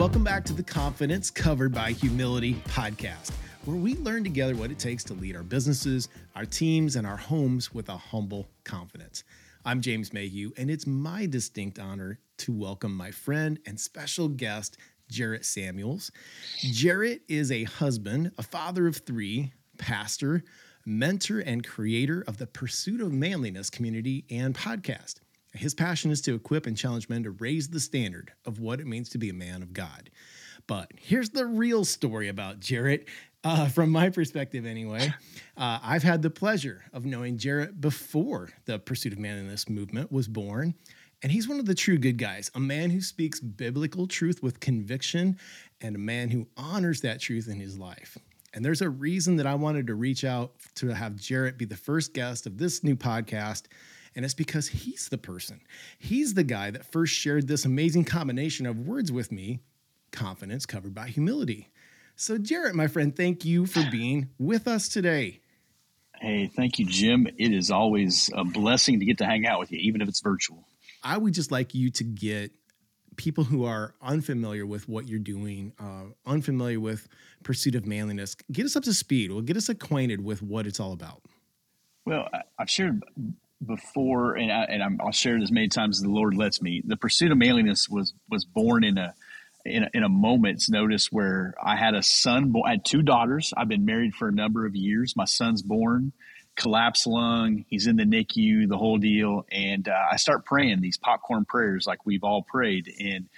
welcome back to the Confidence Covered by Humility podcast, where we learn together what it takes to lead our businesses, our teams, and our homes with a humble confidence. I'm James Mayhew, and it's my distinct honor to welcome my friend and special guest, Jarrett Samuels. Jarrett is a husband, a father of three, pastor, mentor, and creator of the Pursuit of Manliness community and podcast. His passion is to equip and challenge men to raise the standard of what it means to be a man of God. But here's the real story about Jarrett, uh, from my perspective, anyway. Uh, I've had the pleasure of knowing Jarrett before the Pursuit of Manliness movement was born. And he's one of the true good guys, a man who speaks biblical truth with conviction and a man who honors that truth in his life. And there's a reason that I wanted to reach out to have Jarrett be the first guest of this new podcast and it's because he's the person. He's the guy that first shared this amazing combination of words with me confidence covered by humility. So, Jarrett, my friend, thank you for being with us today. Hey, thank you, Jim. It is always a blessing to get to hang out with you, even if it's virtual. I would just like you to get people who are unfamiliar with what you're doing, uh, unfamiliar with pursuit of manliness, get us up to speed. Well, get us acquainted with what it's all about. Well, I've shared before, and, I, and I'll share it as many times as the Lord lets me. The pursuit of manliness was was born in a in a, in a moment's notice where I had a son. I had two daughters. I've been married for a number of years. My son's born, collapsed lung. He's in the NICU, the whole deal. And uh, I start praying these popcorn prayers like we've all prayed. And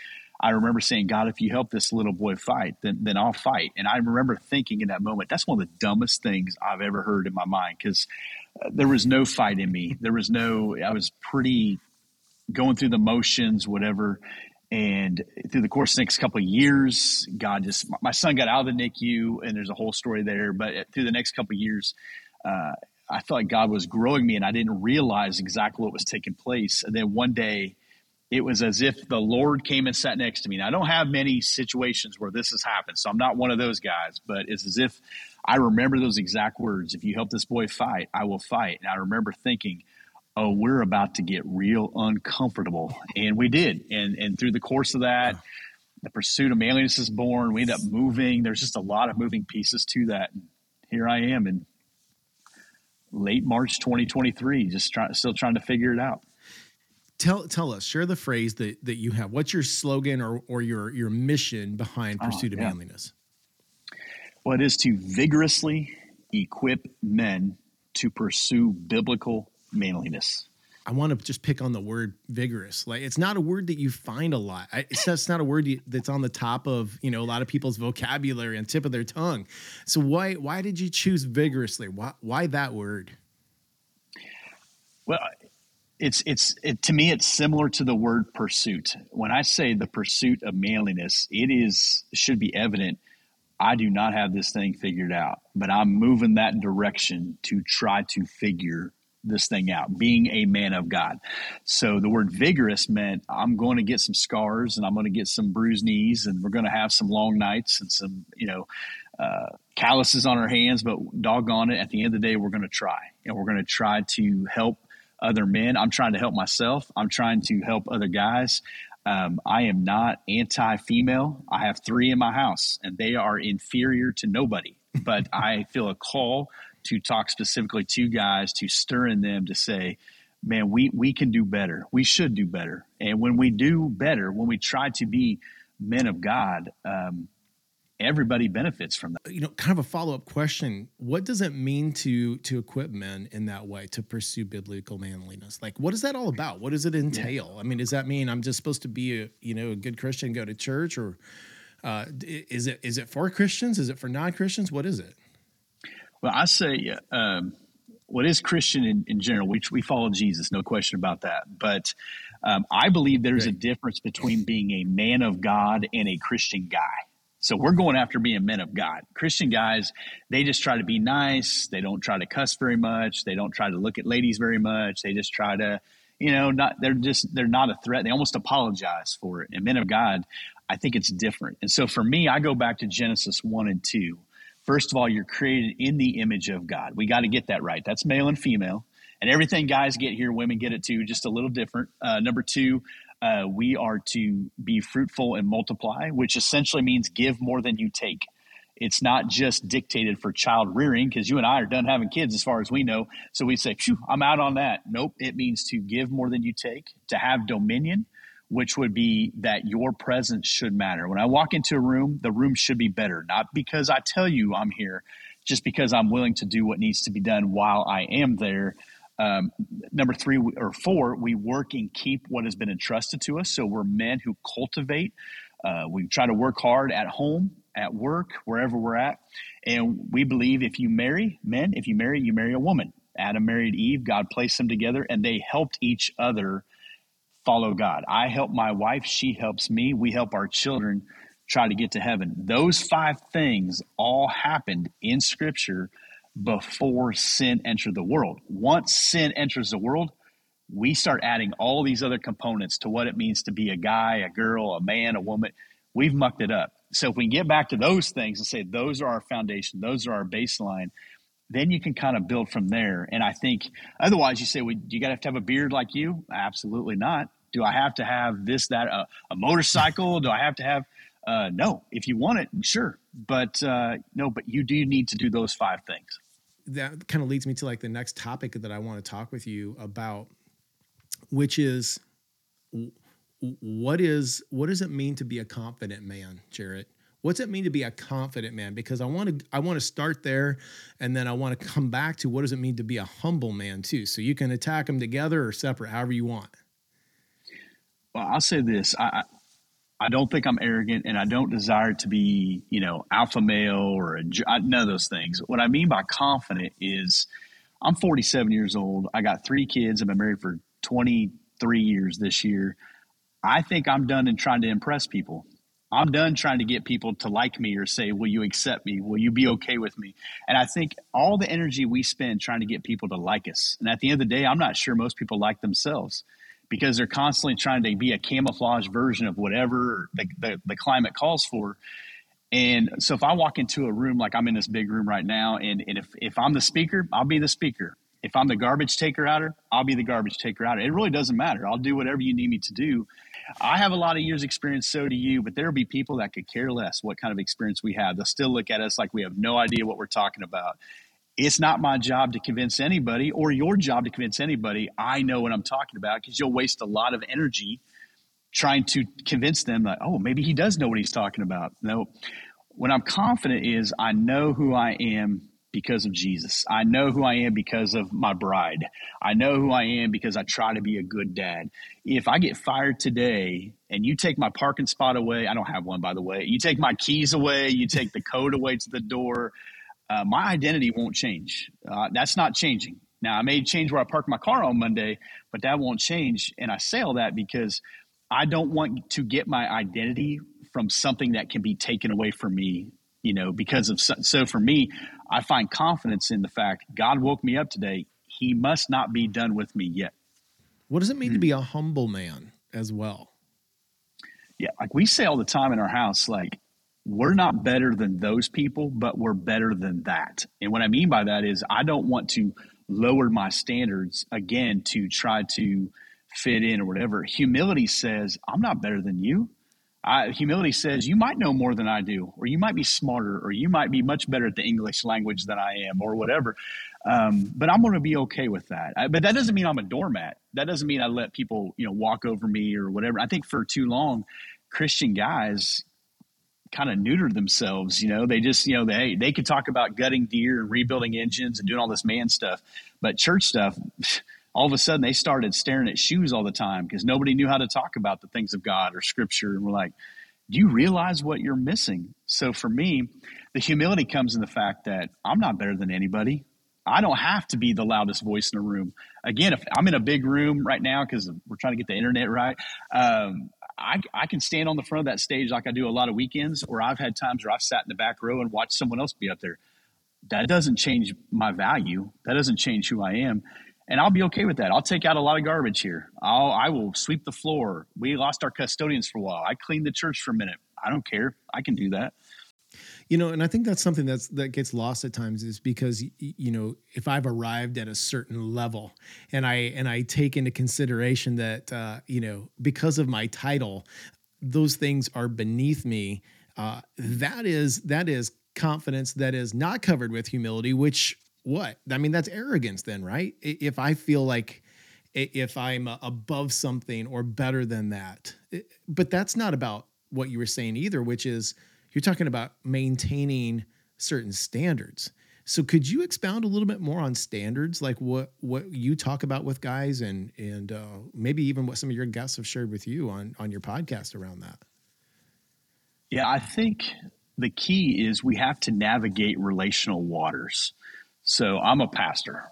I remember saying, God, if you help this little boy fight, then, then I'll fight. And I remember thinking in that moment, that's one of the dumbest things I've ever heard in my mind because there was no fight in me. There was no, I was pretty going through the motions, whatever. And through the course of the next couple of years, God just, my son got out of the NICU and there's a whole story there. But through the next couple of years, uh, I felt like God was growing me and I didn't realize exactly what was taking place. And then one day, it was as if the Lord came and sat next to me. Now, I don't have many situations where this has happened, so I'm not one of those guys, but it's as if I remember those exact words. If you help this boy fight, I will fight. And I remember thinking, oh, we're about to get real uncomfortable. And we did. And, and through the course of that, the pursuit of manliness is born. We end up moving. There's just a lot of moving pieces to that. And here I am in late March 2023, just try, still trying to figure it out tell tell us share the phrase that that you have what's your slogan or or your your mission behind ah, pursuit oh, yeah. of manliness well it is to vigorously equip men to pursue biblical manliness I want to just pick on the word vigorous. Like it's not a word that you find a lot. It's just not a word that's on the top of you know a lot of people's vocabulary and tip of their tongue. So why why did you choose vigorously? Why why that word? Well, it's it's it, to me it's similar to the word pursuit. When I say the pursuit of manliness, it is should be evident. I do not have this thing figured out, but I'm moving that direction to try to figure this thing out, being a man of God. So the word vigorous meant I'm going to get some scars and I'm going to get some bruised knees and we're going to have some long nights and some, you know, uh, calluses on our hands, but doggone it, at the end of the day, we're going to try and we're going to try to help other men. I'm trying to help myself. I'm trying to help other guys. Um, I am not anti female. I have three in my house and they are inferior to nobody. But I feel a call to talk specifically to guys to stir in them to say, man, we, we can do better. We should do better. And when we do better, when we try to be men of God, um, everybody benefits from that. You know, kind of a follow up question: What does it mean to to equip men in that way to pursue biblical manliness? Like, what is that all about? What does it entail? Yeah. I mean, does that mean I'm just supposed to be a you know a good Christian, go to church, or uh, is it is it for Christians? Is it for non Christians? What is it? Well, I say. Um, what is Christian in, in general? We, we follow Jesus, no question about that. But um, I believe there's a difference between being a man of God and a Christian guy. So we're going after being men of God. Christian guys, they just try to be nice. They don't try to cuss very much. They don't try to look at ladies very much. They just try to, you know, not they're just they're not a threat. They almost apologize for it. And men of God, I think it's different. And so for me, I go back to Genesis 1 and 2. First of all, you're created in the image of God. We got to get that right. That's male and female. And everything guys get here, women get it too, just a little different. Uh, number two, uh, we are to be fruitful and multiply, which essentially means give more than you take. It's not just dictated for child rearing because you and I are done having kids as far as we know. So we say, Phew, I'm out on that. Nope. It means to give more than you take, to have dominion, which would be that your presence should matter. When I walk into a room, the room should be better, not because I tell you I'm here, just because I'm willing to do what needs to be done while I am there. Um, number three or four, we work and keep what has been entrusted to us. So we're men who cultivate. Uh, we try to work hard at home, at work, wherever we're at. And we believe if you marry, men, if you marry, you marry a woman. Adam married Eve, God placed them together, and they helped each other follow God. I help my wife, she helps me, we help our children try to get to heaven. Those five things all happened in Scripture before sin entered the world. Once sin enters the world, we start adding all these other components to what it means to be a guy, a girl, a man, a woman. We've mucked it up. So if we get back to those things and say those are our foundation, those are our baseline, then you can kind of build from there. And I think otherwise, you say, well, you got to have to have a beard like you? Absolutely not. Do I have to have this, that, uh, a motorcycle? Do I have to have? Uh, no. If you want it, sure. But uh, no, but you do need to do those five things. That kind of leads me to like the next topic that I want to talk with you about, which is what is what does it mean to be a confident man, Jarrett? What's it mean to be a confident man? Because I want to I want to start there, and then I want to come back to what does it mean to be a humble man too. So you can attack them together or separate, however you want. Well, I'll say this: I I don't think I'm arrogant, and I don't desire to be you know alpha male or a, none of those things. What I mean by confident is I'm 47 years old. I got three kids. I've been married for 23 years this year. I think I'm done in trying to impress people. I'm done trying to get people to like me or say, Will you accept me? Will you be okay with me? And I think all the energy we spend trying to get people to like us. And at the end of the day, I'm not sure most people like themselves because they're constantly trying to be a camouflage version of whatever the, the, the climate calls for. And so if I walk into a room like I'm in this big room right now, and, and if, if I'm the speaker, I'll be the speaker. If I'm the garbage taker outer, I'll be the garbage taker outer. It really doesn't matter. I'll do whatever you need me to do. I have a lot of years experience, so do you, but there'll be people that could care less what kind of experience we have. They'll still look at us like we have no idea what we're talking about. It's not my job to convince anybody or your job to convince anybody. I know what I'm talking about because you'll waste a lot of energy trying to convince them that, oh, maybe he does know what he's talking about. No, when I'm confident is I know who I am because of Jesus. I know who I am because of my bride. I know who I am because I try to be a good dad. If I get fired today and you take my parking spot away, I don't have one, by the way. You take my keys away, you take the code away to the door, uh, my identity won't change. Uh, that's not changing. Now, I may change where I park my car on Monday, but that won't change. And I say all that because I don't want to get my identity from something that can be taken away from me you know, because of so for me, I find confidence in the fact God woke me up today. He must not be done with me yet. What does it mean hmm. to be a humble man as well? Yeah, like we say all the time in our house, like we're not better than those people, but we're better than that. And what I mean by that is I don't want to lower my standards again to try to fit in or whatever. Humility says, I'm not better than you. I, humility says you might know more than I do, or you might be smarter, or you might be much better at the English language than I am, or whatever. Um, but I'm going to be okay with that. I, but that doesn't mean I'm a doormat. That doesn't mean I let people, you know, walk over me or whatever. I think for too long, Christian guys kind of neutered themselves. You know, they just, you know, they they could talk about gutting deer and rebuilding engines and doing all this man stuff, but church stuff all of a sudden they started staring at shoes all the time because nobody knew how to talk about the things of God or scripture. And we're like, do you realize what you're missing? So for me, the humility comes in the fact that I'm not better than anybody. I don't have to be the loudest voice in the room. Again, if I'm in a big room right now because we're trying to get the internet right, um, I, I, can stand on the front of that stage like I do a lot of weekends, or I've had times where I've sat in the back row and watched someone else be up there. That doesn't change my value. That doesn't change who I am and I'll be okay with that. I'll take out a lot of garbage here. I'll I will sweep the floor. We lost our custodians for a while. I cleaned the church for a minute. I don't care. I can do that. You know, and I think that's something that's that gets lost at times is because you know if I've arrived at a certain level and I and I take into consideration that uh, you know because of my title, those things are beneath me. Uh, that is that is confidence that is not covered with humility. Which what I mean that's arrogance then, right? If I feel like if I'm above something or better than that, but that's not about what you were saying either, which is you're talking about maintaining certain standards. So could you expound a little bit more on standards, like what what you talk about with guys, and and uh, maybe even what some of your guests have shared with you on on your podcast around that? Yeah, I think the key is we have to navigate relational waters. So I'm a pastor.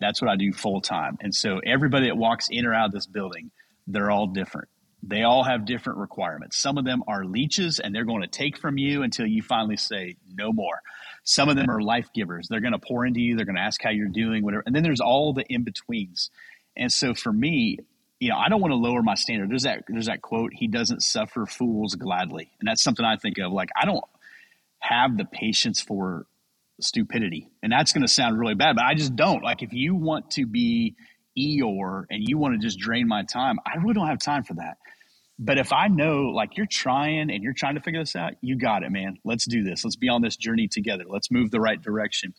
That's what I do full time, and so everybody that walks in or out of this building, they're all different they all have different requirements. Some of them are leeches and they're going to take from you until you finally say no more. Some of them are life givers. They're going to pour into you. They're going to ask how you're doing, whatever. And then there's all the in betweens. And so for me, you know, I don't want to lower my standard. There's that there's that quote, he doesn't suffer fools gladly. And that's something I think of like I don't have the patience for stupidity. And that's going to sound really bad, but I just don't. Like if you want to be Eeyore and you want to just drain my time, I really don't have time for that. But if I know like you're trying and you're trying to figure this out, you got it, man. Let's do this. Let's be on this journey together. Let's move the right direction.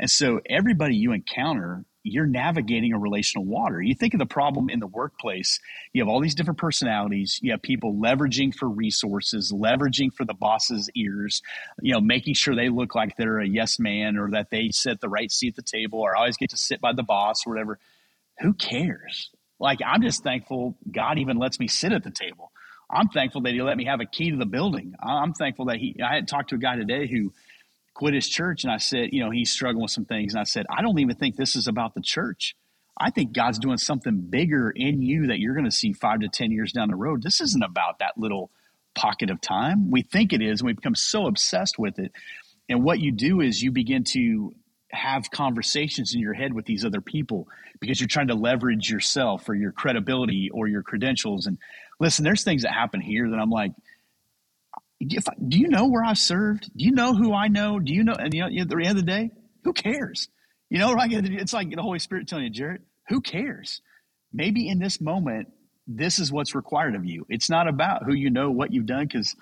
And so everybody you encounter, you're navigating a relational water. You think of the problem in the workplace, you have all these different personalities, you have people leveraging for resources, leveraging for the boss's ears, you know, making sure they look like they're a yes man or that they sit the right seat at the table or always get to sit by the boss or whatever who cares? Like, I'm just thankful God even lets me sit at the table. I'm thankful that He let me have a key to the building. I'm thankful that He, I had talked to a guy today who quit his church, and I said, you know, he's struggling with some things. And I said, I don't even think this is about the church. I think God's doing something bigger in you that you're going to see five to 10 years down the road. This isn't about that little pocket of time. We think it is, and we become so obsessed with it. And what you do is you begin to have conversations in your head with these other people because you're trying to leverage yourself or your credibility or your credentials. And listen, there's things that happen here that I'm like, if, do you know where I've served? Do you know who I know? Do you know? And you know, at the end of the day, who cares? You know, right? It's like the Holy Spirit telling you, Jarrett, who cares? Maybe in this moment, this is what's required of you. It's not about who you know, what you've done, because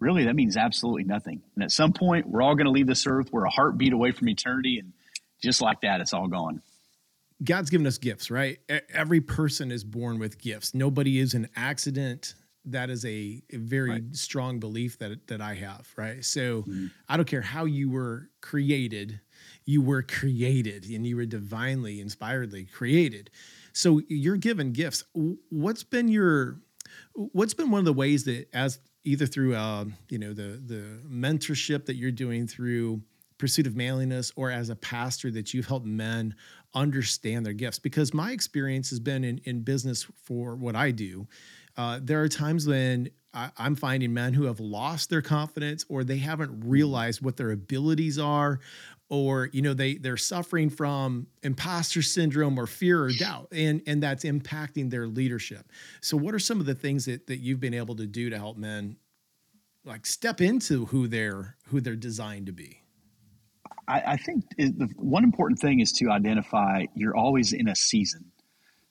really that means absolutely nothing. And at some point, we're all going to leave this earth. We're a heartbeat away from eternity. And just like that, it's all gone. God's given us gifts, right? Every person is born with gifts. Nobody is an accident. That is a, a very right. strong belief that that I have, right? So mm-hmm. I don't care how you were created, you were created and you were divinely inspiredly created. So you're given gifts. What's been your what's been one of the ways that as either through uh, you know the the mentorship that you're doing through pursuit of manliness or as a pastor that you've helped men understand their gifts. Because my experience has been in, in business for what i do uh, there are times when I, i'm finding men who have lost their confidence or they haven't realized what their abilities are or you know they they're suffering from imposter syndrome or fear or doubt and and that's impacting their leadership. So what are some of the things that that you've been able to do to help men like step into who they're who they're designed to be? I, I think one important thing is to identify you're always in a season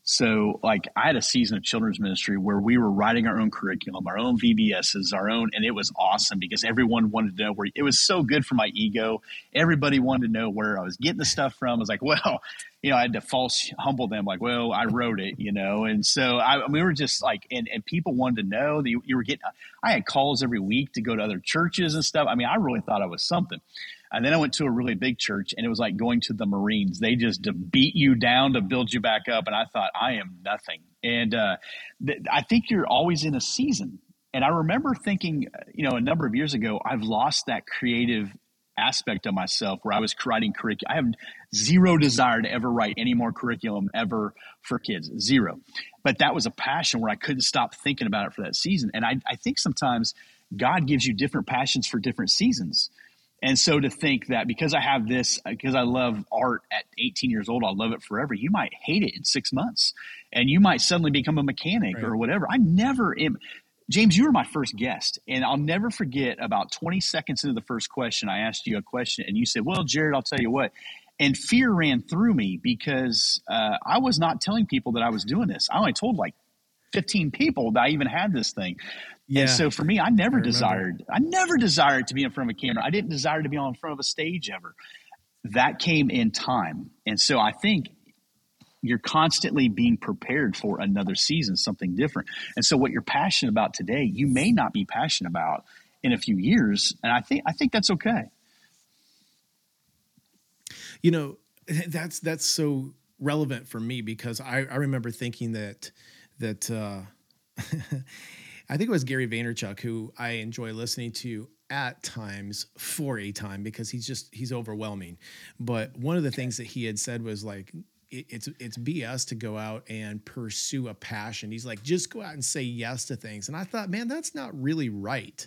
so, like, I had a season of children's ministry where we were writing our own curriculum, our own VBSs, our own, and it was awesome because everyone wanted to know where it was so good for my ego. Everybody wanted to know where I was getting the stuff from. I was like, well, you know, I had to false humble them, like, well, I wrote it, you know, and so I, we were just like, and, and people wanted to know that you, you were getting. I had calls every week to go to other churches and stuff. I mean, I really thought I was something. And then I went to a really big church and it was like going to the Marines. They just beat you down to build you back up. And I thought, I am nothing. And uh, th- I think you're always in a season. And I remember thinking, you know, a number of years ago, I've lost that creative aspect of myself where I was writing curriculum. I have zero desire to ever write any more curriculum ever for kids, zero. But that was a passion where I couldn't stop thinking about it for that season. And I, I think sometimes God gives you different passions for different seasons. And so to think that because I have this, because I love art at 18 years old, I'll love it forever. You might hate it in six months and you might suddenly become a mechanic right. or whatever. I never am. James, you were my first guest, and I'll never forget about 20 seconds into the first question, I asked you a question, and you said, Well, Jarrett, I'll tell you what. And fear ran through me because uh, I was not telling people that I was doing this. I only told like 15 people that I even had this thing. Yeah. And so for me, I never I desired, I never desired to be in front of a camera. I didn't desire to be on front of a stage ever. That came in time. And so I think you're constantly being prepared for another season, something different. And so what you're passionate about today, you may not be passionate about in a few years. And I think I think that's okay. You know, that's that's so relevant for me because I, I remember thinking that that uh, I think it was Gary Vaynerchuk who I enjoy listening to at times for a time because he's just he's overwhelming. But one of the things that he had said was like it's it's BS to go out and pursue a passion. He's like, just go out and say yes to things. And I thought, man, that's not really right.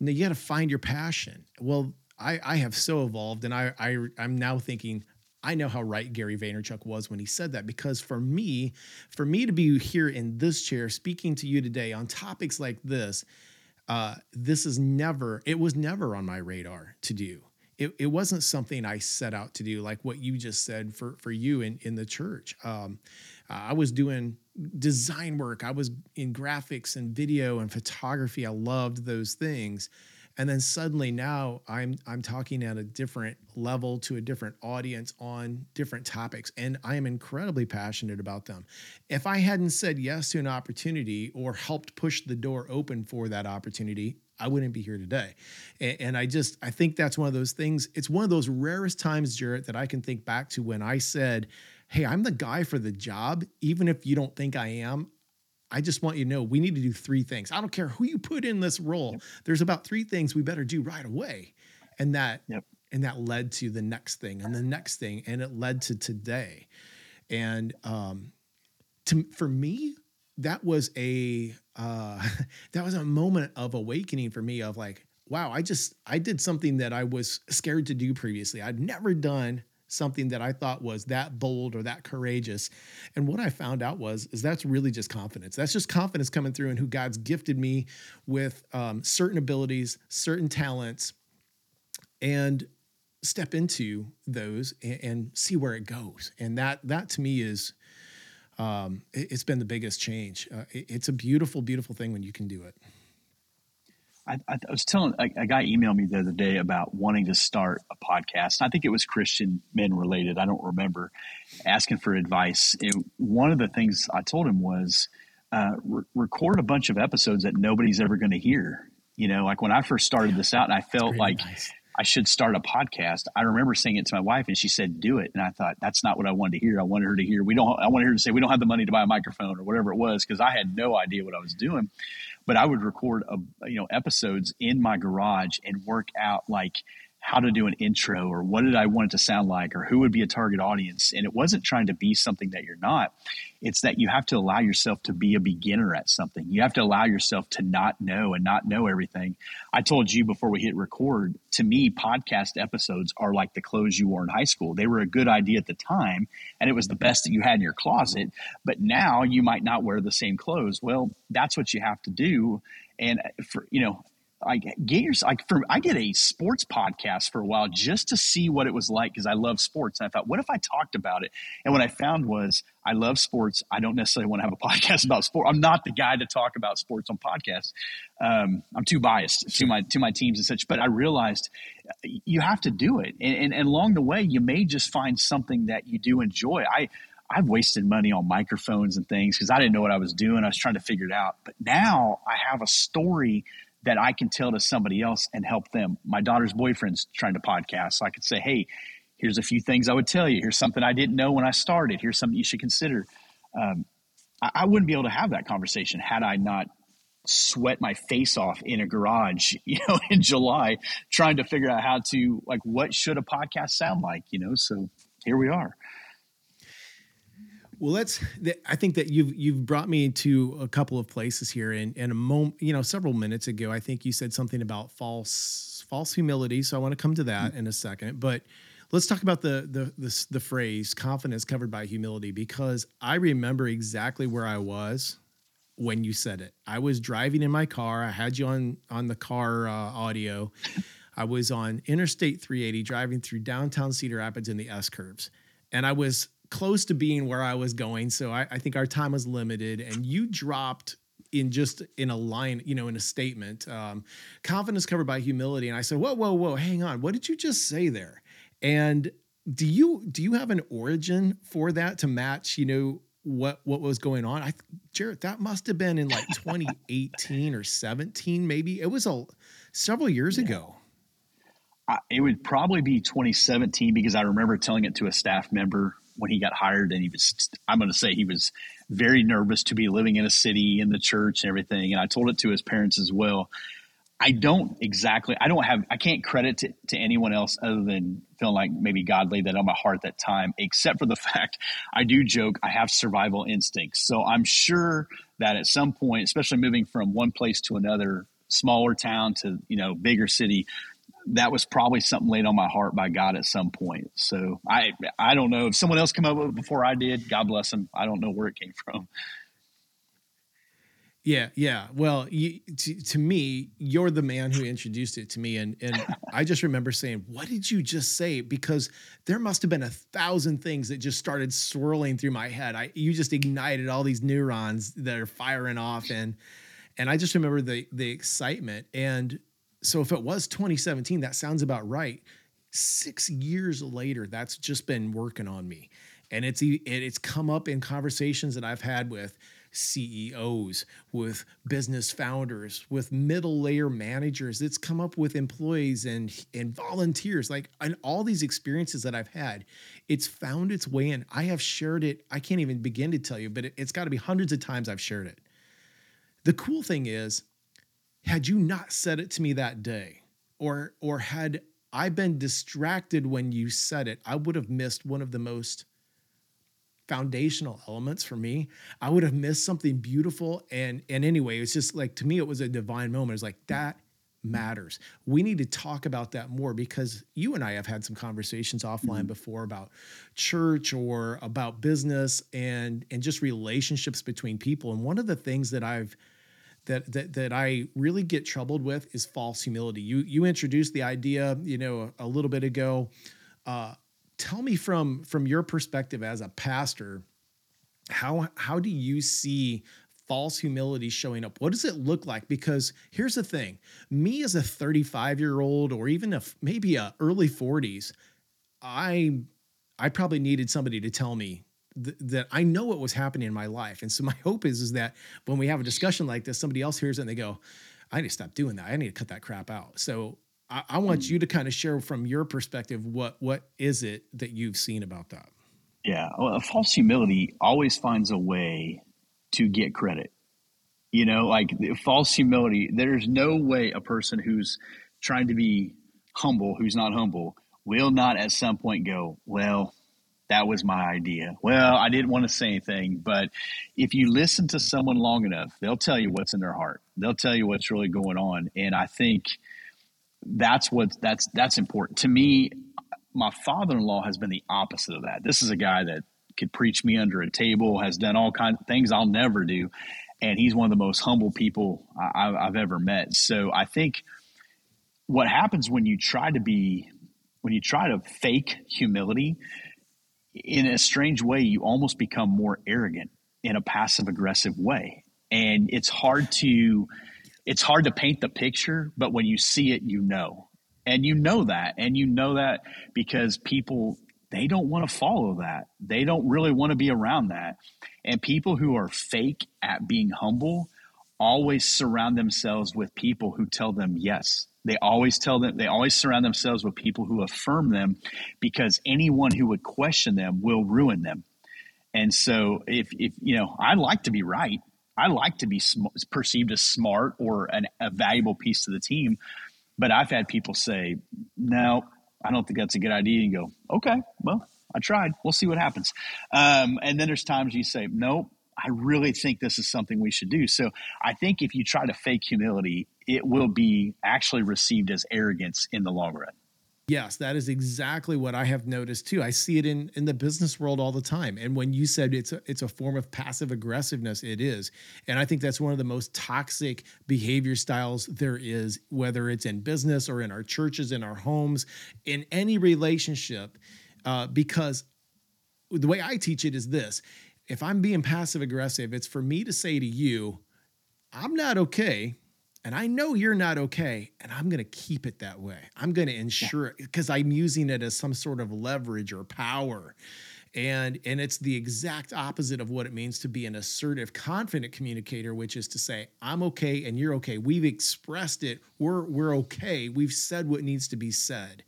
And you got to find your passion. Well, I, I have so evolved, and I, I I'm now thinking I know how right Gary Vaynerchuk was when he said that because for me, for me to be here in this chair speaking to you today on topics like this, uh, this is never it was never on my radar to do it, it wasn't something I set out to do, like what you just said for for you in in the church. Um, I was doing design work. I was in graphics and video and photography. I loved those things, and then suddenly now I'm I'm talking at a different level to a different audience on different topics, and I am incredibly passionate about them. If I hadn't said yes to an opportunity or helped push the door open for that opportunity, I wouldn't be here today. And, and, I just, I think that's one of those things. It's one of those rarest times, Jarrett, that I can think back to when I said, Hey, I'm the guy for the job. Even if you don't think I am, I just want you to know we need to do three things. I don't care who you put in this role. Yep. There's about three things we better do right away. And that, yep. and that led to the next thing and the next thing. And it led to today. And, um, to, for me, that was a uh, that was a moment of awakening for me of like, wow, I just I did something that I was scared to do previously. I'd never done something that I thought was that bold or that courageous. And what I found out was is that's really just confidence. That's just confidence coming through and who God's gifted me with um, certain abilities, certain talents, and step into those and, and see where it goes. And that that to me is um, it, has been the biggest change. Uh, it, it's a beautiful, beautiful thing when you can do it. I, I was telling a, a, guy emailed me the other day about wanting to start a podcast. I think it was Christian men related. I don't remember asking for advice. And one of the things I told him was uh, re- record a bunch of episodes that nobody's ever going to hear. You know, like when I first started this out, and I felt like. I should start a podcast. I remember saying it to my wife, and she said, "Do it." And I thought that's not what I wanted to hear. I wanted her to hear we don't. I wanted her to say we don't have the money to buy a microphone or whatever it was because I had no idea what I was doing. But I would record a, you know episodes in my garage and work out like how to do an intro or what did I want it to sound like or who would be a target audience. And it wasn't trying to be something that you're not. It's that you have to allow yourself to be a beginner at something. You have to allow yourself to not know and not know everything. I told you before we hit record, to me, podcast episodes are like the clothes you wore in high school. They were a good idea at the time and it was the best that you had in your closet. But now you might not wear the same clothes. Well, that's what you have to do. And for, you know, I get your like for I did a sports podcast for a while just to see what it was like because I love sports. And I thought, what if I talked about it? And what I found was I love sports. I don't necessarily want to have a podcast about sport. I'm not the guy to talk about sports on podcasts. Um, I'm too biased to my to my teams and such. But I realized you have to do it, and, and, and along the way, you may just find something that you do enjoy. I I've wasted money on microphones and things because I didn't know what I was doing. I was trying to figure it out. But now I have a story that I can tell to somebody else and help them. My daughter's boyfriend's trying to podcast. So I could say, hey, here's a few things I would tell you. Here's something I didn't know when I started. Here's something you should consider. Um, I, I, wouldn't be able to have that conversation had I not sweat my face off in a garage, you know, in July, trying to figure out how to like what should a podcast sound like, you know. So here we are. Well, let's. I think that you've you've brought me to a couple of places here, and and a moment, you know, several minutes ago, I think you said something about false false humility. So I want to come to that mm-hmm. in a second, but let's talk about the, the the the phrase confidence covered by humility because I remember exactly where I was when you said it. I was driving in my car. I had you on on the car uh, audio. I was on Interstate 380 driving through downtown Cedar Rapids in the S curves, and I was close to being where I was going. So I, I think our time was limited, and you dropped in just in a line, you know, in a statement, um, confidence covered by humility. And I said, whoa, whoa, whoa, hang on, what did you just say there? And do you do you have an origin for that to match, you know, what what was going on? I Jarrett, that must have been in like 2018 or 17, maybe. It was a several years yeah. ago. I, it would probably be 2017 because I remember telling it to a staff member when he got hired, and he was I'm going to say he was very nervous to be living in a city in the church and everything. And I told it to his parents as well. I don't exactly, I don't have, I can't credit to, to anyone else other than feeling like maybe God laid that on my heart at that time, except for the fact I do joke I have survival instincts. So I'm sure that at some point, especially moving from one place to another, smaller town to, you know, bigger city, that was probably something laid on my heart by God at some point. So I I don't know if someone else came up with it before I did. God bless them. I don't know where it came from. Yeah, yeah. Well, you, to, to me, you're the man who introduced it to me, and and I just remember saying, "What did you just say?" Because there must have been a thousand things that just started swirling through my head. I you just ignited all these neurons that are firing off, and and I just remember the the excitement. And so, if it was 2017, that sounds about right. Six years later, that's just been working on me, and it's it's come up in conversations that I've had with CEOs, with business founders, with middle layer managers. It's come up with employees and and volunteers. Like and all these experiences that I've had, it's found its way in. I have shared it. I can't even begin to tell you, but it, it's got to be hundreds of times I've shared it. The cool thing is, had you not said it to me that day, or or had I been distracted when you said it, I would have missed one of the most foundational elements for me. I would have missed something beautiful and and anyway it's just like to me it was a divine moment. It's like that matters. We need to talk about that more because you and i have had some conversations offline mm-hmm. before about church or about business and and just relationships between people. And one of the things that i've that that that I really get troubled with is false humility. You you introduced the idea, you know, a, a little bit ago. Uh, tell me from from your perspective as a pastor how how do you see false humility showing up? What does it look like? Because here's the thing. Me as a 35 year old or even a maybe a early 40s i i probably needed somebody to tell me th- that i know what was happening in my life and so my hope is is that when we have a discussion like this somebody else hears it and they go i need to stop doing that i need to cut that crap out so I, I want mm. you to kind of share from your perspective what what is it that you've seen about that? Yeah, well, a false humility always finds a way to get credit. You know, like false humility. There's no way a person who's trying to be humble, who's not humble, will not at some point go, well, that was my idea. Well, I didn't want to say anything, but if you listen to someone long enough, they'll tell you what's in their heart. They'll tell you what's really going on. And I think that's what that's that's important to me. My father-in-law has been the opposite of that. This is a guy that could preach me under a table, has done all kinds of things I'll never do, and he's one of the most humble people I, I've ever met. So I think what happens when you try to be when you try to fake humility in a strange way, you almost become more arrogant in a passive aggressive way. And it's hard to it's hard to paint the picture, but when you see it, you know. And you know that. And you know that because people, they don't want to follow that. They don't really want to be around that. And people who are fake at being humble always surround themselves with people who tell them yes. They always tell them, they always surround themselves with people who affirm them because anyone who would question them will ruin them. And so if, if, you know, I like to be right. I like to be sm- perceived as smart or an, a valuable piece to the team. But I've had people say, no, I don't think that's a good idea. And go, okay, well, I tried. We'll see what happens. Um, and then there's times you say, nope, I really think this is something we should do. So I think if you try to fake humility, it will be actually received as arrogance in the long run. Yes, that is exactly what I have noticed too. I see it in in the business world all the time. And when you said it's a, it's a form of passive aggressiveness, it is. And I think that's one of the most toxic behavior styles there is, whether it's in business or in our churches, in our homes, in any relationship. Uh, because the way I teach it is this: if I'm being passive aggressive, it's for me to say to you, "I'm not okay." and I know you're not okay, and I'm going to keep it that way. I'm going to ensure it because I'm using it as some sort of leverage or power. And, and it's the exact opposite of what it means to be an assertive, confident communicator, which is to say, I'm okay and you're okay. We've expressed it. We're, we're okay. We've said what needs to be said.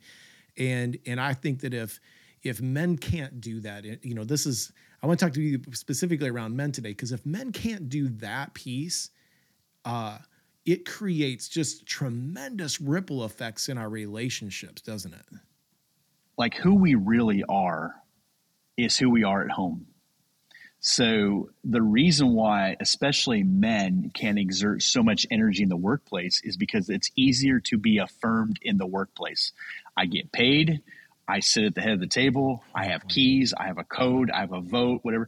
And, and I think that if, if men can't do that, you know, this is, I want to talk to you specifically around men today, because if men can't do that piece, uh, it creates just tremendous ripple effects in our relationships, doesn't it? Like who we really are is who we are at home. So the reason why, especially men, can exert so much energy in the workplace is because it's easier to be affirmed in the workplace. I get paid. I sit at the head of the table. I have keys. I have a code. I have a vote, whatever.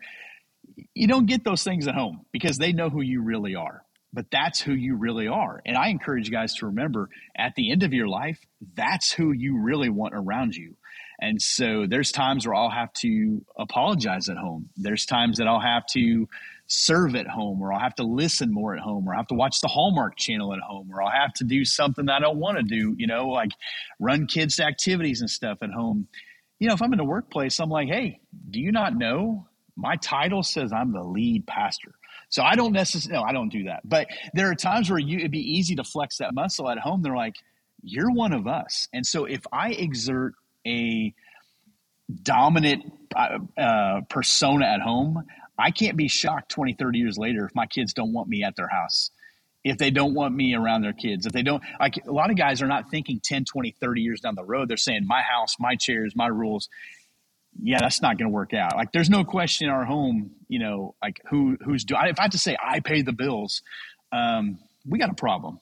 You don't get those things at home because they know who you really are but that's who you really are. And I encourage you guys to remember at the end of your life, that's who you really want around you. And so there's times where I'll have to apologize at home. There's times that I'll have to serve at home, or I'll have to listen more at home, or I'll have to watch the Hallmark channel at home, or I'll have to do something that I don't want to do, you know, like run kids' activities and stuff at home. You know, if I'm in the workplace, I'm like, hey, do you not know my title says I'm the lead pastor? So I don't necessarily, no, I don't do that. But there are times where you, it'd be easy to flex that muscle at home. They're like, you're one of us. And so if I exert a dominant uh, uh, persona at home, I can't be shocked 20, 30 years later if my kids don't want me at their house. If they don't want me around their kids, if they don't, like a lot of guys are not thinking 10, 20, 30 years down the road. They're saying, my house, my chairs, my rules yeah, that's not going to work out. Like, there's no question in our home, you know, like who who's doing. If I have to say I pay the bills, um, we got a problem.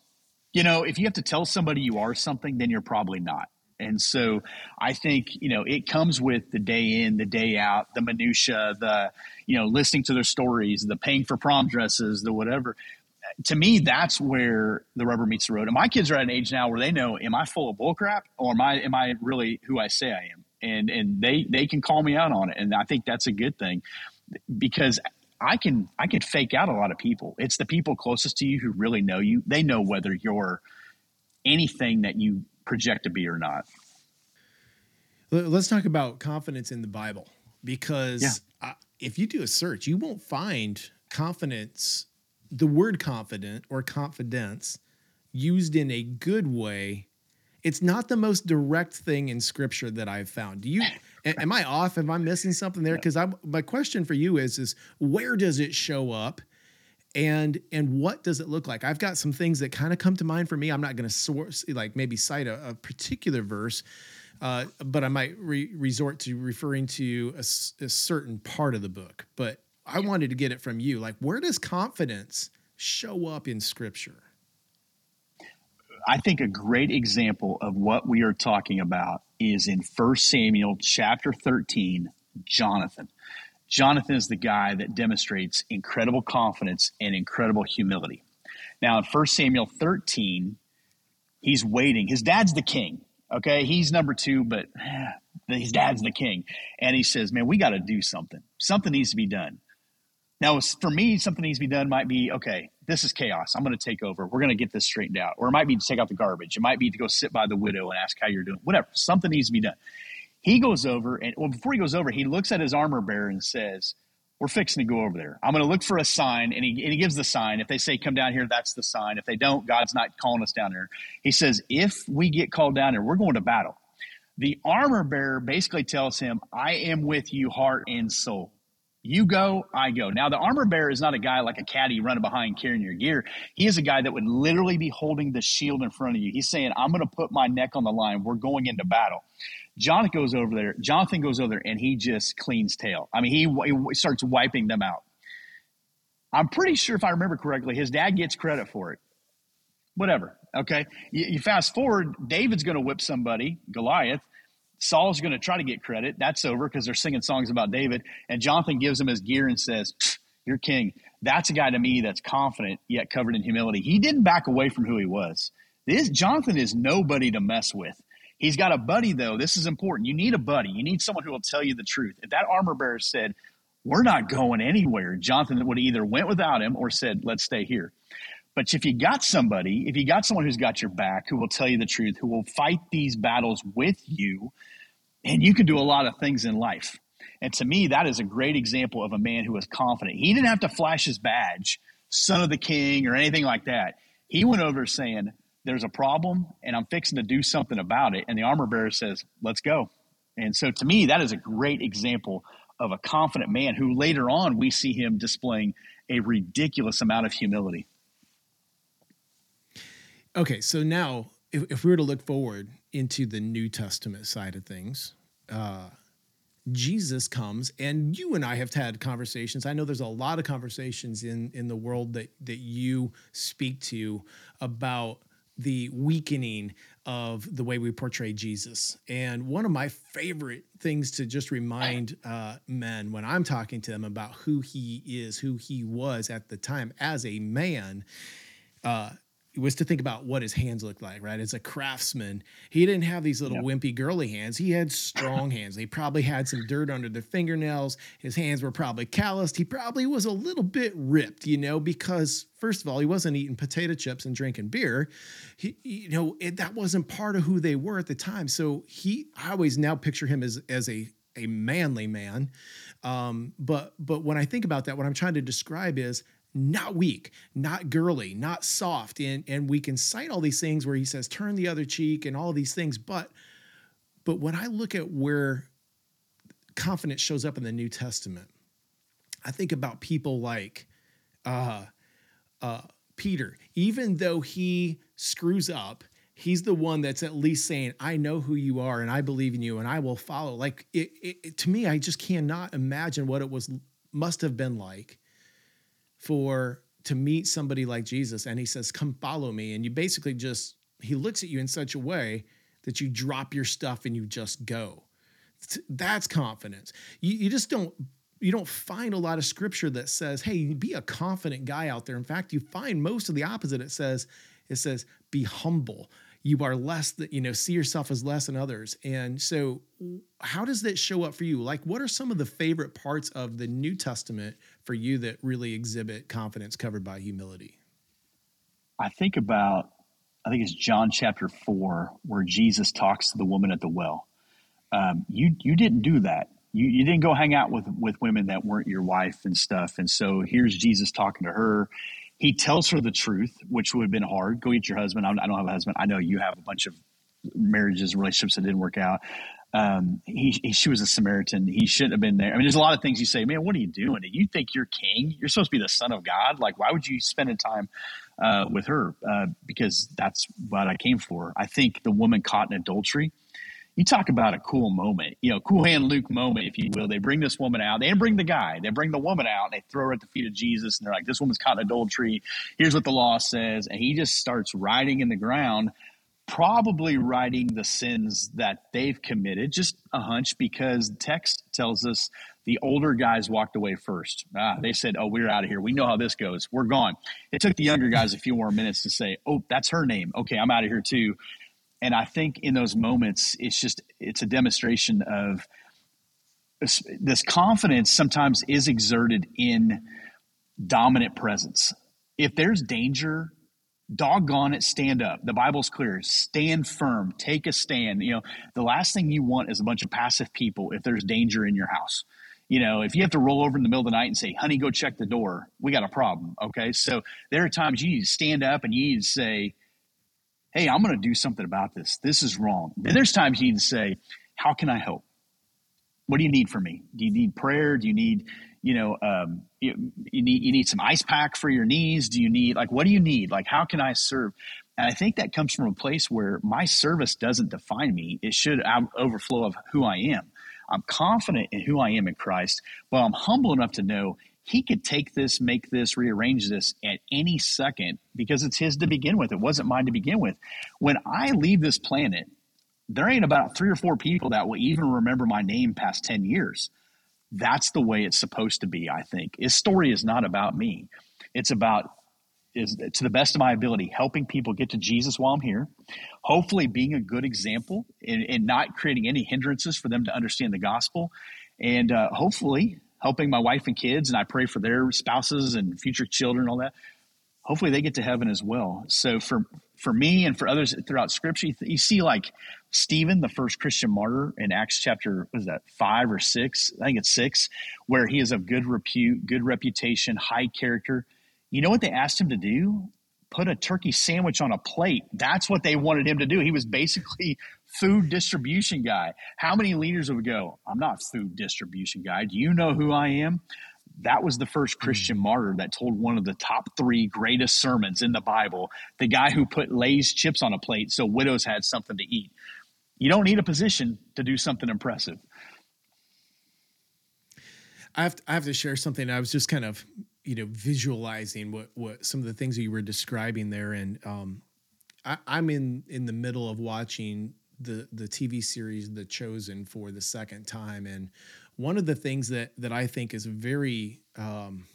You know, if you have to tell somebody you are something, then you're probably not. And so, I think you know it comes with the day in, the day out, the minutia, the you know listening to their stories, the paying for prom dresses, the whatever. To me, that's where the rubber meets the road. And my kids are at an age now where they know: Am I full of bullcrap, or am I am I really who I say I am? and and they they can call me out on it, and I think that's a good thing because I can I can fake out a lot of people. It's the people closest to you who really know you. They know whether you're anything that you project to be or not. Let's talk about confidence in the Bible because yeah. uh, if you do a search, you won't find confidence, the word confident or confidence used in a good way it's not the most direct thing in scripture that I've found. Do you am I off? Am I missing something there? Because I my question for you is is where does it show up? And and what does it look like? I've got some things that kind of come to mind for me. I'm not going to source like maybe cite a, a particular verse, uh, but I might re- resort to referring to a, a certain part of the book. But I wanted to get it from you. Like, where does confidence show up in Scripture? I think a great example of what we are talking about is in 1 Samuel chapter 13, Jonathan. Jonathan is the guy that demonstrates incredible confidence and incredible humility. Now, in 1 Samuel 13, he's waiting. His dad's the king, okay? He's number two, but his dad's the king. And he says, Man, we got to do something. Something needs to be done. Now, for me, something needs to be done might be okay, this is chaos. I'm going to take over. We're going to get this straightened out. Or it might be to take out the garbage. It might be to go sit by the widow and ask how you're doing. Whatever. Something needs to be done. He goes over, and well, before he goes over, he looks at his armor bearer and says, We're fixing to go over there. I'm going to look for a sign. And he, and he gives the sign. If they say, Come down here, that's the sign. If they don't, God's not calling us down there. He says, If we get called down there, we're going to battle. The armor bearer basically tells him, I am with you, heart and soul. You go, I go. Now, the armor bearer is not a guy like a caddy running behind carrying your gear. He is a guy that would literally be holding the shield in front of you. He's saying, I'm going to put my neck on the line. We're going into battle. Jonathan goes over there. Jonathan goes over there and he just cleans tail. I mean, he, he starts wiping them out. I'm pretty sure, if I remember correctly, his dad gets credit for it. Whatever. Okay. You, you fast forward, David's going to whip somebody, Goliath. Saul's going to try to get credit. That's over because they're singing songs about David. And Jonathan gives him his gear and says, You're king. That's a guy to me that's confident yet covered in humility. He didn't back away from who he was. This Jonathan is nobody to mess with. He's got a buddy though. This is important. You need a buddy. You need someone who will tell you the truth. If that armor bearer said, "We're not going anywhere," Jonathan would either went without him or said, "Let's stay here." But if you got somebody, if you got someone who's got your back, who will tell you the truth, who will fight these battles with you, and you can do a lot of things in life. And to me, that is a great example of a man who was confident. He didn't have to flash his badge, son of the king, or anything like that. He went over saying, There's a problem, and I'm fixing to do something about it. And the armor bearer says, Let's go. And so to me, that is a great example of a confident man who later on we see him displaying a ridiculous amount of humility. Okay, so now if, if we were to look forward into the New Testament side of things, uh, Jesus comes, and you and I have had conversations. I know there's a lot of conversations in in the world that that you speak to about the weakening of the way we portray Jesus. And one of my favorite things to just remind uh, men when I'm talking to them about who he is, who he was at the time as a man, uh, was to think about what his hands looked like, right? As a craftsman, he didn't have these little yep. wimpy girly hands. He had strong hands. He probably had some dirt under the fingernails. His hands were probably calloused. He probably was a little bit ripped, you know, because first of all, he wasn't eating potato chips and drinking beer. He, you know, it, that wasn't part of who they were at the time. So he, I always now picture him as as a a manly man. Um, but but when I think about that, what I'm trying to describe is not weak, not girly, not soft. And, and we can cite all these things where he says, turn the other cheek and all these things. But, but when I look at where confidence shows up in the New Testament, I think about people like uh, uh, Peter. Even though he screws up, he's the one that's at least saying, I know who you are and I believe in you and I will follow. Like it, it, to me, I just cannot imagine what it was must have been like for to meet somebody like Jesus and he says, Come follow me. And you basically just, he looks at you in such a way that you drop your stuff and you just go. That's confidence. You, you just don't you don't find a lot of scripture that says, "Hey, be a confident guy out there." In fact, you find most of the opposite. It says, "It says, be humble." You are less that you know. See yourself as less than others. And so, how does that show up for you? Like, what are some of the favorite parts of the New Testament for you that really exhibit confidence covered by humility? I think about, I think it's John chapter four, where Jesus talks to the woman at the well. Um, you you didn't do that. You, you didn't go hang out with with women that weren't your wife and stuff. And so here's Jesus talking to her. He tells her the truth, which would have been hard. Go eat your husband. I don't have a husband. I know you have a bunch of marriages, relationships that didn't work out um, he, he, she was a Samaritan. He shouldn't have been there. I mean, there's a lot of things you say, man, what are you doing? You think you're king? You're supposed to be the son of God. Like, why would you spend time uh, with her? Uh, because that's what I came for. I think the woman caught in adultery. You talk about a cool moment, you know, cool hand Luke moment, if you will. They bring this woman out. They bring the guy. They bring the woman out. And they throw her at the feet of Jesus, and they're like, "This woman's caught in adultery. Here's what the law says." And he just starts writing in the ground probably writing the sins that they've committed, just a hunch, because text tells us the older guys walked away first. Ah, they said, Oh, we're out of here. We know how this goes. We're gone. It took the younger guys a few more minutes to say, Oh, that's her name. Okay, I'm out of here too. And I think in those moments, it's just, it's a demonstration of this, this confidence sometimes is exerted in dominant presence. If there's danger, doggone it, stand up. The Bible's clear. Stand firm. Take a stand. You know, the last thing you want is a bunch of passive people if there's danger in your house. You know, if you have to roll over in the middle of the night and say, honey, go check the door, we got a problem. Okay. So there are times you need to stand up and you need to say, hey, I'm going to do something about this. This is wrong. Then there's times you need to say, how can I help? What do you need from me? Do you need prayer? Do you need you know, um, you, you need you need some ice pack for your knees. Do you need like what do you need? Like how can I serve? And I think that comes from a place where my service doesn't define me. It should overflow of who I am. I'm confident in who I am in Christ, but I'm humble enough to know he could take this, make this, rearrange this at any second because it's his to begin with. It wasn't mine to begin with. When I leave this planet, there ain't about three or four people that will even remember my name past 10 years. That's the way it's supposed to be, I think. His story is not about me. It's about is to the best of my ability helping people get to Jesus while I'm here, hopefully being a good example and, and not creating any hindrances for them to understand the gospel, and uh, hopefully helping my wife and kids, and I pray for their spouses and future children, all that. Hopefully, they get to heaven as well. So for for me and for others throughout Scripture, you see like Stephen, the first Christian martyr in Acts chapter was that five or six? I think it's six, where he is of good repute, good reputation, high character. You know what they asked him to do? Put a turkey sandwich on a plate. That's what they wanted him to do. He was basically food distribution guy. How many leaders would go, I'm not food distribution guy. Do you know who I am? That was the first hmm. Christian martyr that told one of the top three greatest sermons in the Bible. The guy who put Lay's chips on a plate so widows had something to eat. You don't need a position to do something impressive. I have to, I have to share something. I was just kind of you know visualizing what what some of the things that you were describing there, and um, I, I'm in in the middle of watching the the TV series The Chosen for the second time, and one of the things that that I think is very um,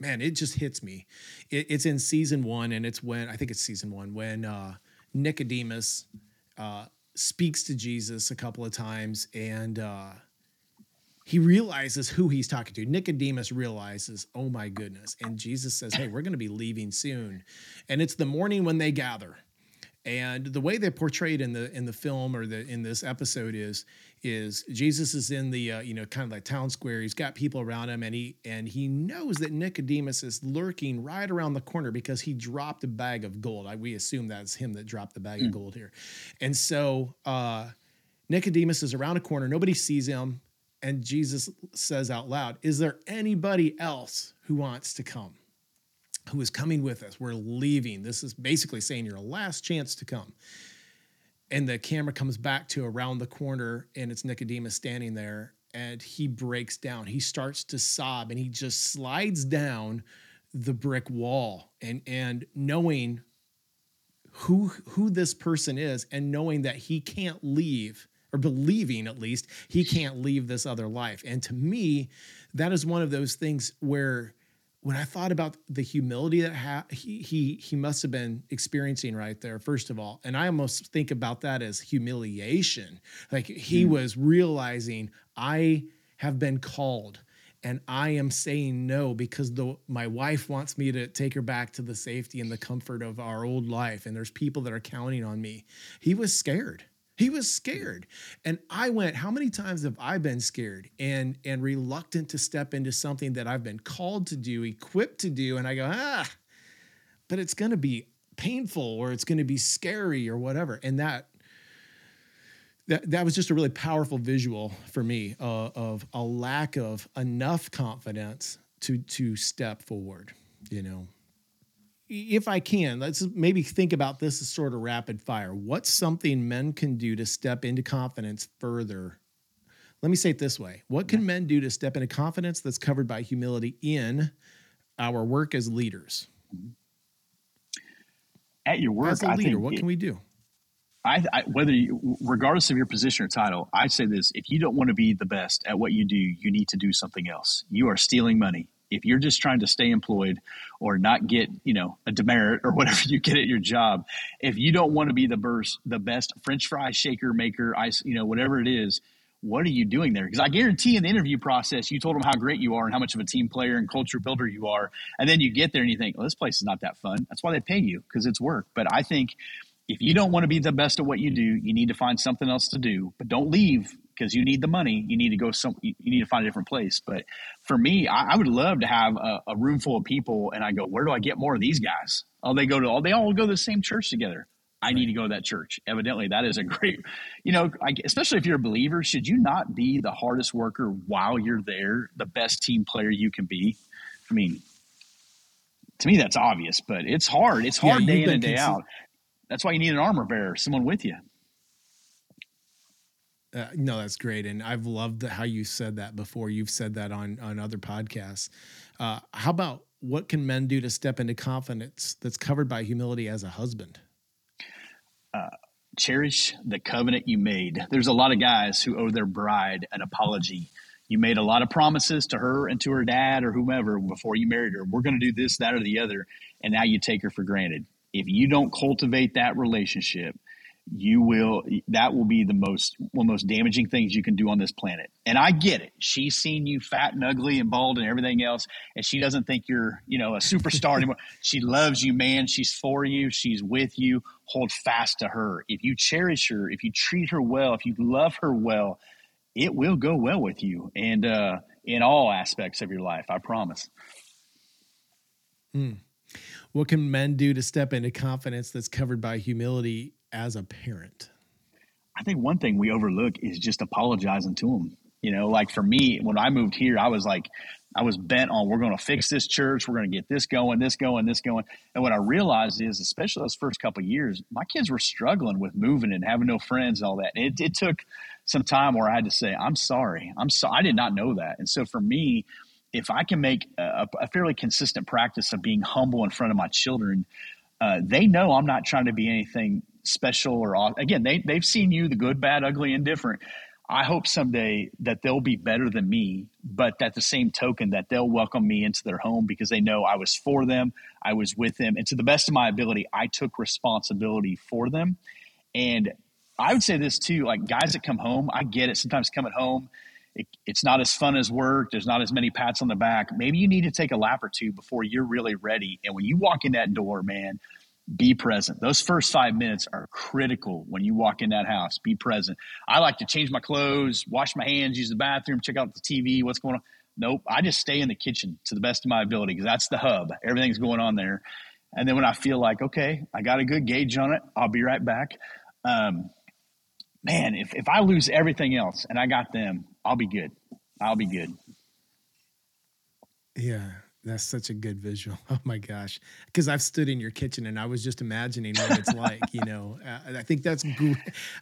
man, it just hits me. It, it's in season one, and it's when I think it's season one when uh, Nicodemus uh, speaks to Jesus a couple of times, and uh, he realizes who he's talking to. Nicodemus realizes, oh my goodness, and Jesus says, "Hey, we're going to be leaving soon," and it's the morning when they gather and the way they portrayed in the in the film or the in this episode is is Jesus is in the uh, you know kind of like town square. He's got people around him, and he and he knows that Nicodemus is lurking right around the corner because he dropped a bag of gold. I, we assume that's him that dropped the bag mm. of hmm. gold here, and so uh, Nicodemus is around a corner. Nobody sees him, and Jesus says out loud, "Is there anybody else who wants to come?" Who is coming with us. We're leaving. This is basically saying your last chance to come. And the camera comes back to around the corner, and it's Nicodemus standing there, and he breaks down. He starts to sob, and he just slides down the brick wall. And and knowing who who this person is, and knowing that he can't leave, or believing at least he can't leave this other life. And to me, that is one of those things where when I thought about the humility that ha- he he he must have been experiencing right there, first of all, and I almost think about that as humiliation. Like he mm. was realizing I have been called, and I am saying no because the my wife wants me to take her back to the safety and the comfort of our old life, and there's people that are counting on me. He was scared. He was scared. And I went, how many times have I been scared and and reluctant to step into something that I've been called to do, equipped to do and I go, "Ah, but it's going to be painful or it's going to be scary or whatever." And that that, that was just a really powerful visual for me uh, of a lack of enough confidence to to step forward, you know if I can, let's maybe think about this as sort of rapid fire. What's something men can do to step into confidence further? Let me say it this way What can men do to step into confidence that's covered by humility in our work as leaders? At your work, as a leader, what it, can we do? I, I, whether you, regardless of your position or title, I say this: if you don't want to be the best at what you do, you need to do something else. You are stealing money if you're just trying to stay employed or not get you know a demerit or whatever you get at your job if you don't want to be the burst the best french fry shaker maker ice you know whatever it is what are you doing there? Because i guarantee in the interview process you told them how great you are and how much of a team player and culture builder you are and then you get there and you think well, this place is not that fun. That's why they pay you because it's work. But i think if you don't want to be the best at what you do you need to find something else to do but don't leave because you need the money. You need to go some. You need to find a different place. But for me, I, I would love to have a, a, room full of people, and I go, where do I get more of these guys? Oh, they go to. all. they all go to the same church together. I right. need to go to that church. Evidently, that is a great, you know, I, especially if you're a believer, should you not be the hardest worker while you're there, the best team player you can be? I mean, to me, that's obvious, but it's hard. It's hard yeah, day in and day out. That's why you need an armor bearer, someone with you. Uh, no, that's great, and I've loved how you said that before. You've said that on on other podcasts. Uh, how about what can men do to step into confidence that's covered by humility as a husband? Uh, cherish the covenant you made. There's a lot of guys who owe their bride an apology. You made a lot of promises to her and to her dad or whomever before you married her. We're going to do this, that, or the other, and now you take her for granted. If you don't cultivate that relationship, you will that will be the most one of the most damaging things you can do on this planet. And i get it. She's seen you fat and ugly and bald and everything else and she doesn't think you're you know a superstar anymore. She loves you man. She's for you. She's with you. Hold fast to her. If you cherish her if you treat her well if you love her well it will go well with you and uh in all aspects of your life i promise. Mm. what can men do to step into confidence that's covered by humility as a parent? I think one thing we overlook is just apologizing to them. You know, like for me, when I moved here, I was like, I was bent on we're going to fix this church, we're going to get this going, this going, this going. And what I realized is, especially those first couple years, my kids were struggling with moving and having no friends and all that. It, it took some time where I had to say, I'm sorry, I'm so I did not know that. And so for me, if I can make a, a fairly consistent practice of being humble in front of my children, uh, they know I'm not trying to be anything special or off. again they they've seen you the good bad ugly and different i hope someday that they'll be better than me but at the same token that they'll welcome me into their home because they know i was for them i was with them and to the best of my ability i took responsibility for them and i would say this too like guys that come home i get it sometimes coming home it, it's not as fun as work. There's not as many pats on the back. Maybe you need to take a lap or two before you're really ready. And when you walk in that door, man, be present. Those first five minutes are critical when you walk in that house. Be present. I like to change my clothes, wash my hands, use the bathroom, check out the TV, what's going on. Nope. I just stay in the kitchen to the best of my ability because that's the hub. Everything's going on there. And then when I feel like, okay, I got a good gauge on it, I'll be right back. Um, man, if, if I lose everything else and I got them, I'll be good. I'll be good. Yeah. That's such a good visual. Oh my gosh. Because I've stood in your kitchen and I was just imagining what it's like, you know. Uh, I think that's.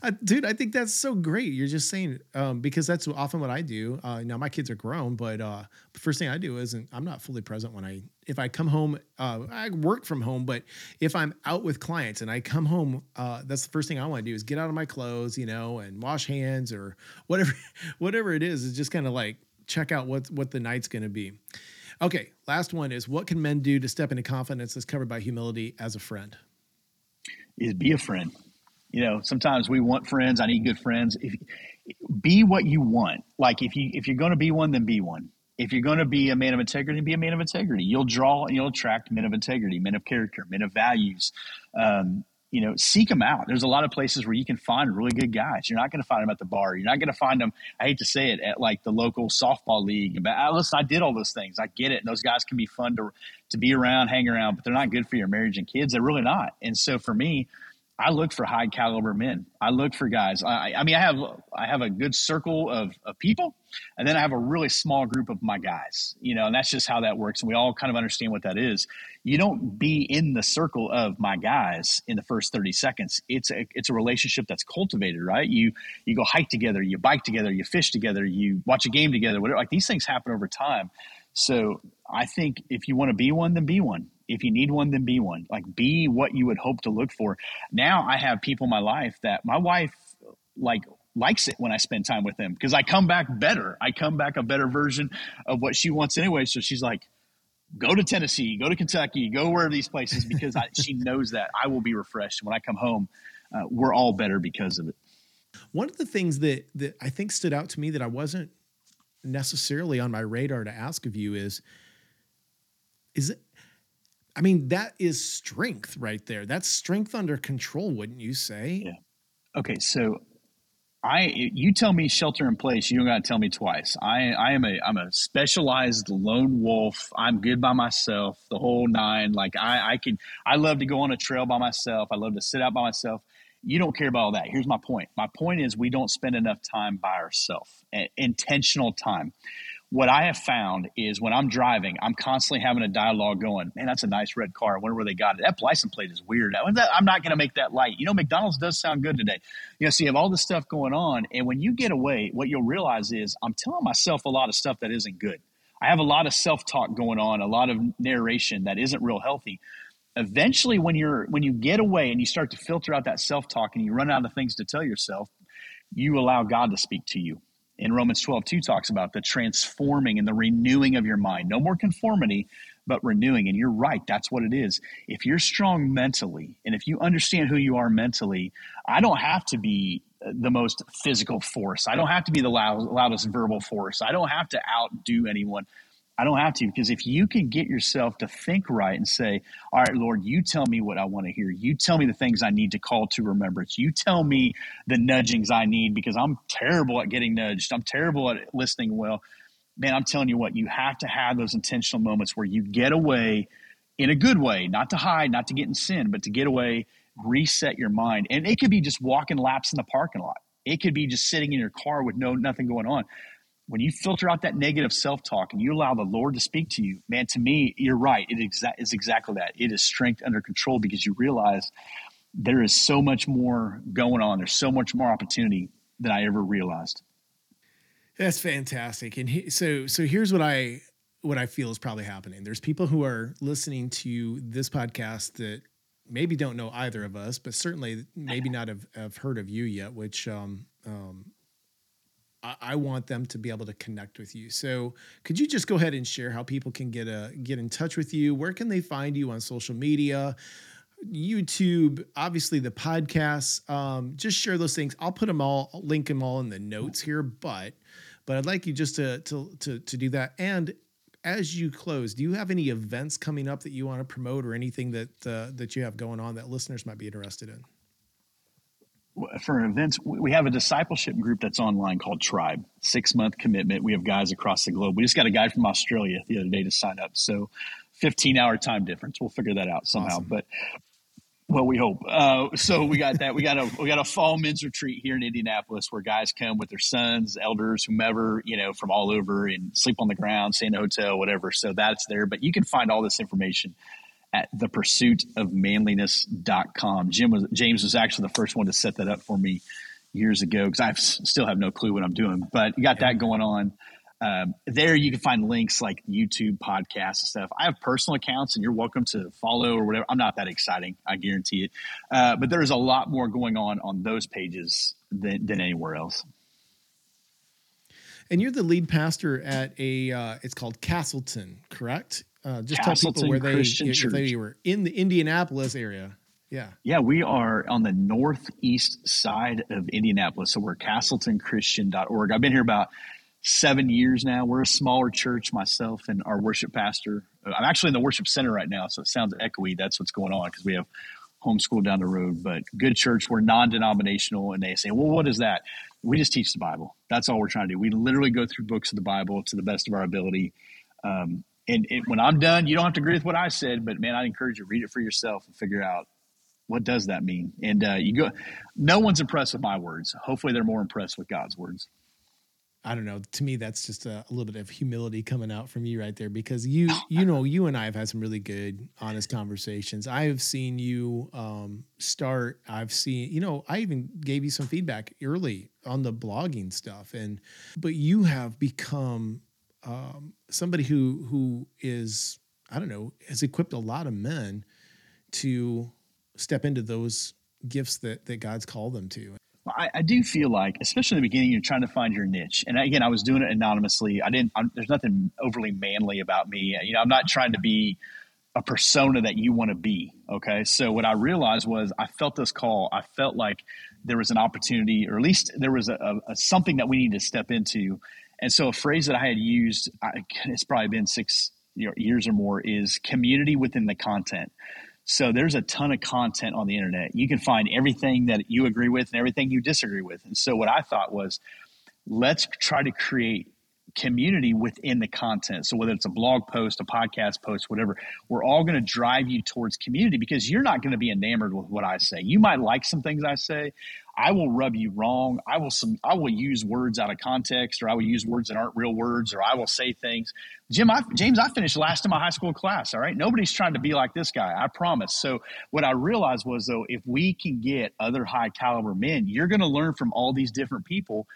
Uh, dude, I think that's so great. You're just saying, um, because that's often what I do. Uh, now, my kids are grown, but uh, the first thing I do is I'm not fully present when I, if I come home, uh, I work from home, but if I'm out with clients and I come home, uh, that's the first thing I want to do is get out of my clothes, you know, and wash hands or whatever, whatever it is, is just kind of like check out what, what the night's going to be. Okay, last one is what can men do to step into confidence that's covered by humility as a friend? Is be a friend. You know, sometimes we want friends. I need good friends. If be what you want. Like if you if you're going to be one, then be one. If you're going to be a man of integrity, be a man of integrity. You'll draw and you'll attract men of integrity, men of character, men of values. Um, you know, seek them out. There's a lot of places where you can find really good guys. You're not going to find them at the bar. You're not going to find them. I hate to say it at like the local softball league. But uh, listen, I did all those things. I get it. And those guys can be fun to to be around, hang around, but they're not good for your marriage and kids. They're really not. And so for me, I look for high caliber men. I look for guys. I, I mean, I have I have a good circle of, of people, and then I have a really small group of my guys. You know, and that's just how that works. And we all kind of understand what that is. You don't be in the circle of my guys in the first thirty seconds. It's a it's a relationship that's cultivated, right? You you go hike together, you bike together, you fish together, you watch a game together. Whatever. Like these things happen over time. So I think if you want to be one, then be one. If you need one, then be one. Like be what you would hope to look for. Now I have people in my life that my wife like likes it when I spend time with them because I come back better. I come back a better version of what she wants anyway. So she's like, go to Tennessee, go to Kentucky, go where these places because I, she knows that I will be refreshed when I come home. Uh, we're all better because of it. One of the things that that I think stood out to me that I wasn't necessarily on my radar to ask of you is is it I mean, that is strength right there. That's strength under control, wouldn't you say? Yeah. Okay, so I you tell me shelter in place, you don't got to tell me twice. I I am a I'm a specialized lone wolf. I'm good by myself, the whole nine. Like I I can I love to go on a trail by myself. I love to sit out by myself. You don't care about all that. Here's my point. My point is we don't spend enough time by ourselves. Intentional time what I have found is when I'm driving, I'm constantly having a dialogue going, man, that's a nice red car. I wonder where they got it. That license plate is weird. I'm not going to make that light. You know, McDonald's does sound good today. You know, so you have all this stuff going on. And when you get away, what you'll realize is I'm telling myself a lot of stuff that isn't good. I have a lot of self talk going on, a lot of narration that isn't real healthy. Eventually, when you're when you get away and you start to filter out that self talk and you run out of things to tell yourself, you allow God to speak to you in Romans 12, 2 talks about the transforming and the renewing of your mind. No more conformity, but renewing. And you're right, that's what it is. If you're strong mentally, and if you understand who you are mentally, I don't have to be uh, the most physical force. I don't have to be the loud, loudest verbal force. I don't have to outdo anyone. I don't have to because if you can get yourself to think right and say, All right, Lord, you tell me what I want to hear. You tell me the things I need to call to remembrance. You tell me the nudgings I need because I'm terrible at getting nudged. I'm terrible at listening well. Man, I'm telling you what, you have to have those intentional moments where you get away in a good way, not to hide, not to get in sin, but to get away, reset your mind. And it could be just walking laps in the parking lot. It could be just sitting in your car with no nothing going on when you filter out that negative self-talk and you allow the Lord to speak to you, man, to me, you're right. It exa- is exactly that. It is strength under control because you realize there is so much more going on. There's so much more opportunity than I ever realized. That's fantastic. And he, so, so here's what I what I feel is probably happening. There's people who are listening to this podcast that maybe don't know either of us, but certainly maybe not have, have heard of you yet, which um, um, I want them to be able to connect with you. So, could you just go ahead and share how people can get a get in touch with you? Where can they find you on social media? YouTube, obviously the podcasts. Um, just share those things. I'll put them all, I'll link them all in the notes here. But, but I'd like you just to to to to do that. And as you close, do you have any events coming up that you want to promote, or anything that uh, that you have going on that listeners might be interested in? For events, we have a discipleship group that's online called Tribe, six month commitment. We have guys across the globe. We just got a guy from Australia the other day to sign up. So 15 hour time difference. We'll figure that out somehow. Awesome. But well, we hope. Uh, so we got that. We got a we got a fall men's retreat here in Indianapolis where guys come with their sons, elders, whomever you know from all over, and sleep on the ground, stay in a hotel, whatever. So that's there. But you can find all this information at thepursuitofmanliness.com. Jim was James was actually the first one to set that up for me years ago because I still have no clue what I'm doing, but you got that going on. Um, there you can find links like YouTube podcasts and stuff. I have personal accounts and you're welcome to follow or whatever. I'm not that exciting. I guarantee it. Uh, but there is a lot more going on on those pages than, than anywhere else. And you're the lead pastor at a, uh, it's called Castleton, correct? Uh, just Castleton tell people where they if they were in the Indianapolis area. Yeah. Yeah, we are on the northeast side of Indianapolis. So we're castletonchristian.org. I've been here about seven years now. We're a smaller church, myself and our worship pastor. I'm actually in the worship center right now, so it sounds echoey. That's what's going on because we have homeschool down the road. But good church, we're non denominational. And they say, well, what is that? We just teach the Bible. That's all we're trying to do. We literally go through books of the Bible to the best of our ability. Um, and it, when I'm done, you don't have to agree with what I said, but man, I'd encourage you to read it for yourself and figure out what does that mean. And uh, you go, no one's impressed with my words. Hopefully, they're more impressed with God's words. I don't know. To me, that's just a, a, little bit of humility coming out from you right there, because you, you know, you and I have had some really good, honest conversations. I've seen you um, start. I've seen, you know, I even gave you some feedback early on the blogging stuff, and but you have become um, somebody who who is I don't know has equipped a lot of men to step into those gifts that that God's called them to. I, I, do feel like, especially in the beginning, you're trying to find your niche. And again, I was doing it anonymously. I didn't. I'm, there's nothing overly manly about me. You know, I'm not trying to be a persona that you want to be. Okay. So what I realized was I felt this call. I felt like there was an opportunity, or at least there was a, a, a something that we need to step into. And so a phrase that I had used, I, it's probably been six years or more, is community within the content. So there's a ton of content on the internet. You can find everything that you agree with and everything you disagree with. And so what I thought was, let's try to create community within the content. So whether it's a blog post, a podcast post, whatever, we're all going to drive you towards community because you're not going to be enamored with what I say. You might like some things I say. I will rub you wrong. I will some I will use words out of context or I will use words that aren't real words or I will say things. Jim, I, James, I finished last in my high school class. All right. Nobody's trying to be like this guy. I promise. So what I realized was though, if we can get other high caliber men, you're going to learn from all these different people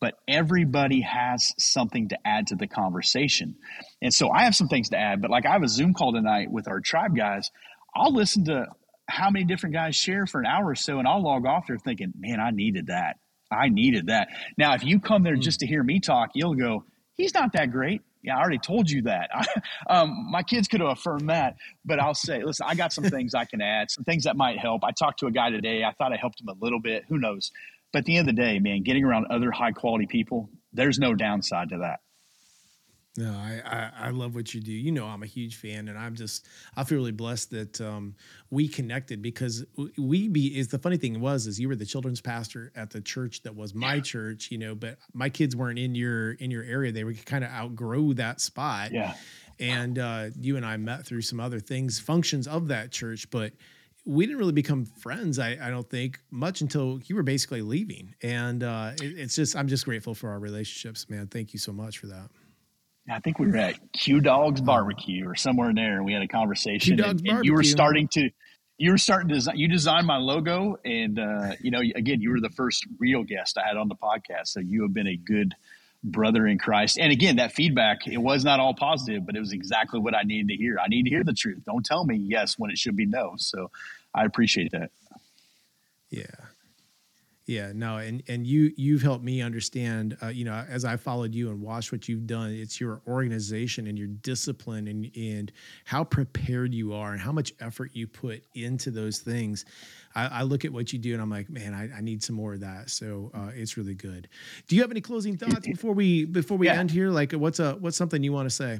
but everybody has something to add to the conversation. And so I have some things to add, but like I have a Zoom call tonight with our tribe guys. I'll listen to how many different guys share for an hour or so, and I'll log off there thinking, man, I needed that. I needed that. Now, if you come there hmm. just to hear me talk, you'll go, he's not that great. Yeah, I already told you that. um, my kids could have affirmed that, but I'll say, listen, I got some things I can add, some things that might help. I talked to a guy today. I thought I helped him a little bit. Who knows? But at the end of the day, man, getting around other high quality people, there's no downside to that. No, I, I, I, love what you do. You know, I'm a huge fan, and I'm just I feel really blessed that um, we connected because we be is the funny thing was is you were the children's pastor at the church that was my church, you know, but my kids weren't in your in your area. They were kind of outgrow that spot. Yeah, and uh, you and I met through some other things, functions of that church, but we didn't really become friends. I, I don't think much until you were basically leaving, and uh, it, it's just I'm just grateful for our relationships, man. Thank you so much for that. I think we were at Q Dogs Barbecue or somewhere in there, and we had a conversation. Q Dogs and, and you were starting to, you were starting to design. You designed my logo, and uh, you know, again, you were the first real guest I had on the podcast, so you have been a good brother in Christ. And again, that feedback, it was not all positive, but it was exactly what I needed to hear. I need to hear the truth. Don't tell me yes when it should be no. So I appreciate that. Yeah. Yeah, no, and and you you've helped me understand. Uh, you know, as I followed you and watched what you've done, it's your organization and your discipline and and how prepared you are and how much effort you put into those things. I, I look at what you do and I'm like, man, I, I need some more of that. So uh, it's really good. Do you have any closing thoughts before we before we yeah. end here? Like, what's a what's something you want to say?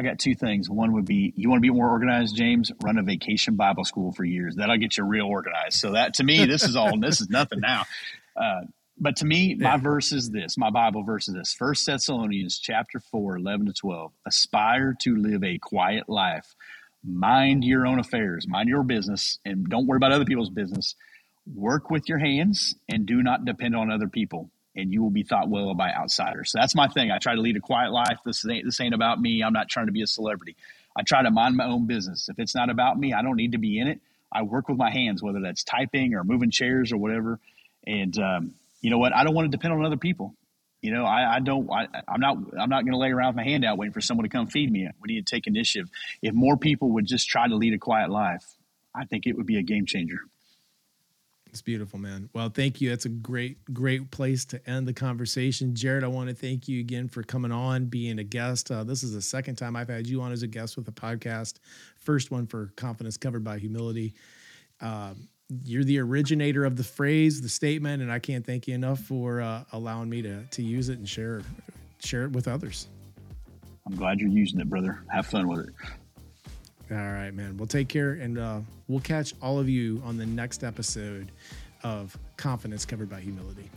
I got two things. One would be you want to be more organized, James. Run a vacation Bible school for years. That'll get you real organized. So that to me, this is all. this is nothing now. Uh, but to me, my verse is this. My Bible verse is this. First Thessalonians chapter 4, 11 to 12. Aspire to live a quiet life. Mind your own affairs. Mind your business and don't worry about other people's business. Work with your hands and do not depend on other people and you will be thought well by outsiders. So that's my thing. I try to lead a quiet life. This ain't this ain't about me. I'm not trying to be a celebrity. I try to mind my own business. If it's not about me, I don't need to be in it. I work with my hands, whether that's typing or moving chairs or whatever. And um, you know what? I don't want to depend on other people. You know, I, I don't. I, am not. I'm not going to lay around with my hand out waiting for someone to come feed me. We need to take initiative. If more people would just try to lead a quiet life, I think it would be a game changer. It's beautiful, man. Well, thank you. That's a great, great place to end the conversation. Jarrett, I want to thank you again for coming on, being a guest. Uh, this is the second time I've had you on as a guest with a podcast. First one for Confidence Covered by Humility. Um, you're the originator of the phrase, the statement, and I can't thank you enough for uh, allowing me to to use it and share share it with others. I'm glad you're using it, brother. Have fun with it. All right, man. We'll take care, and uh, we'll catch all of you on the next episode of Confidence Covered by Humility.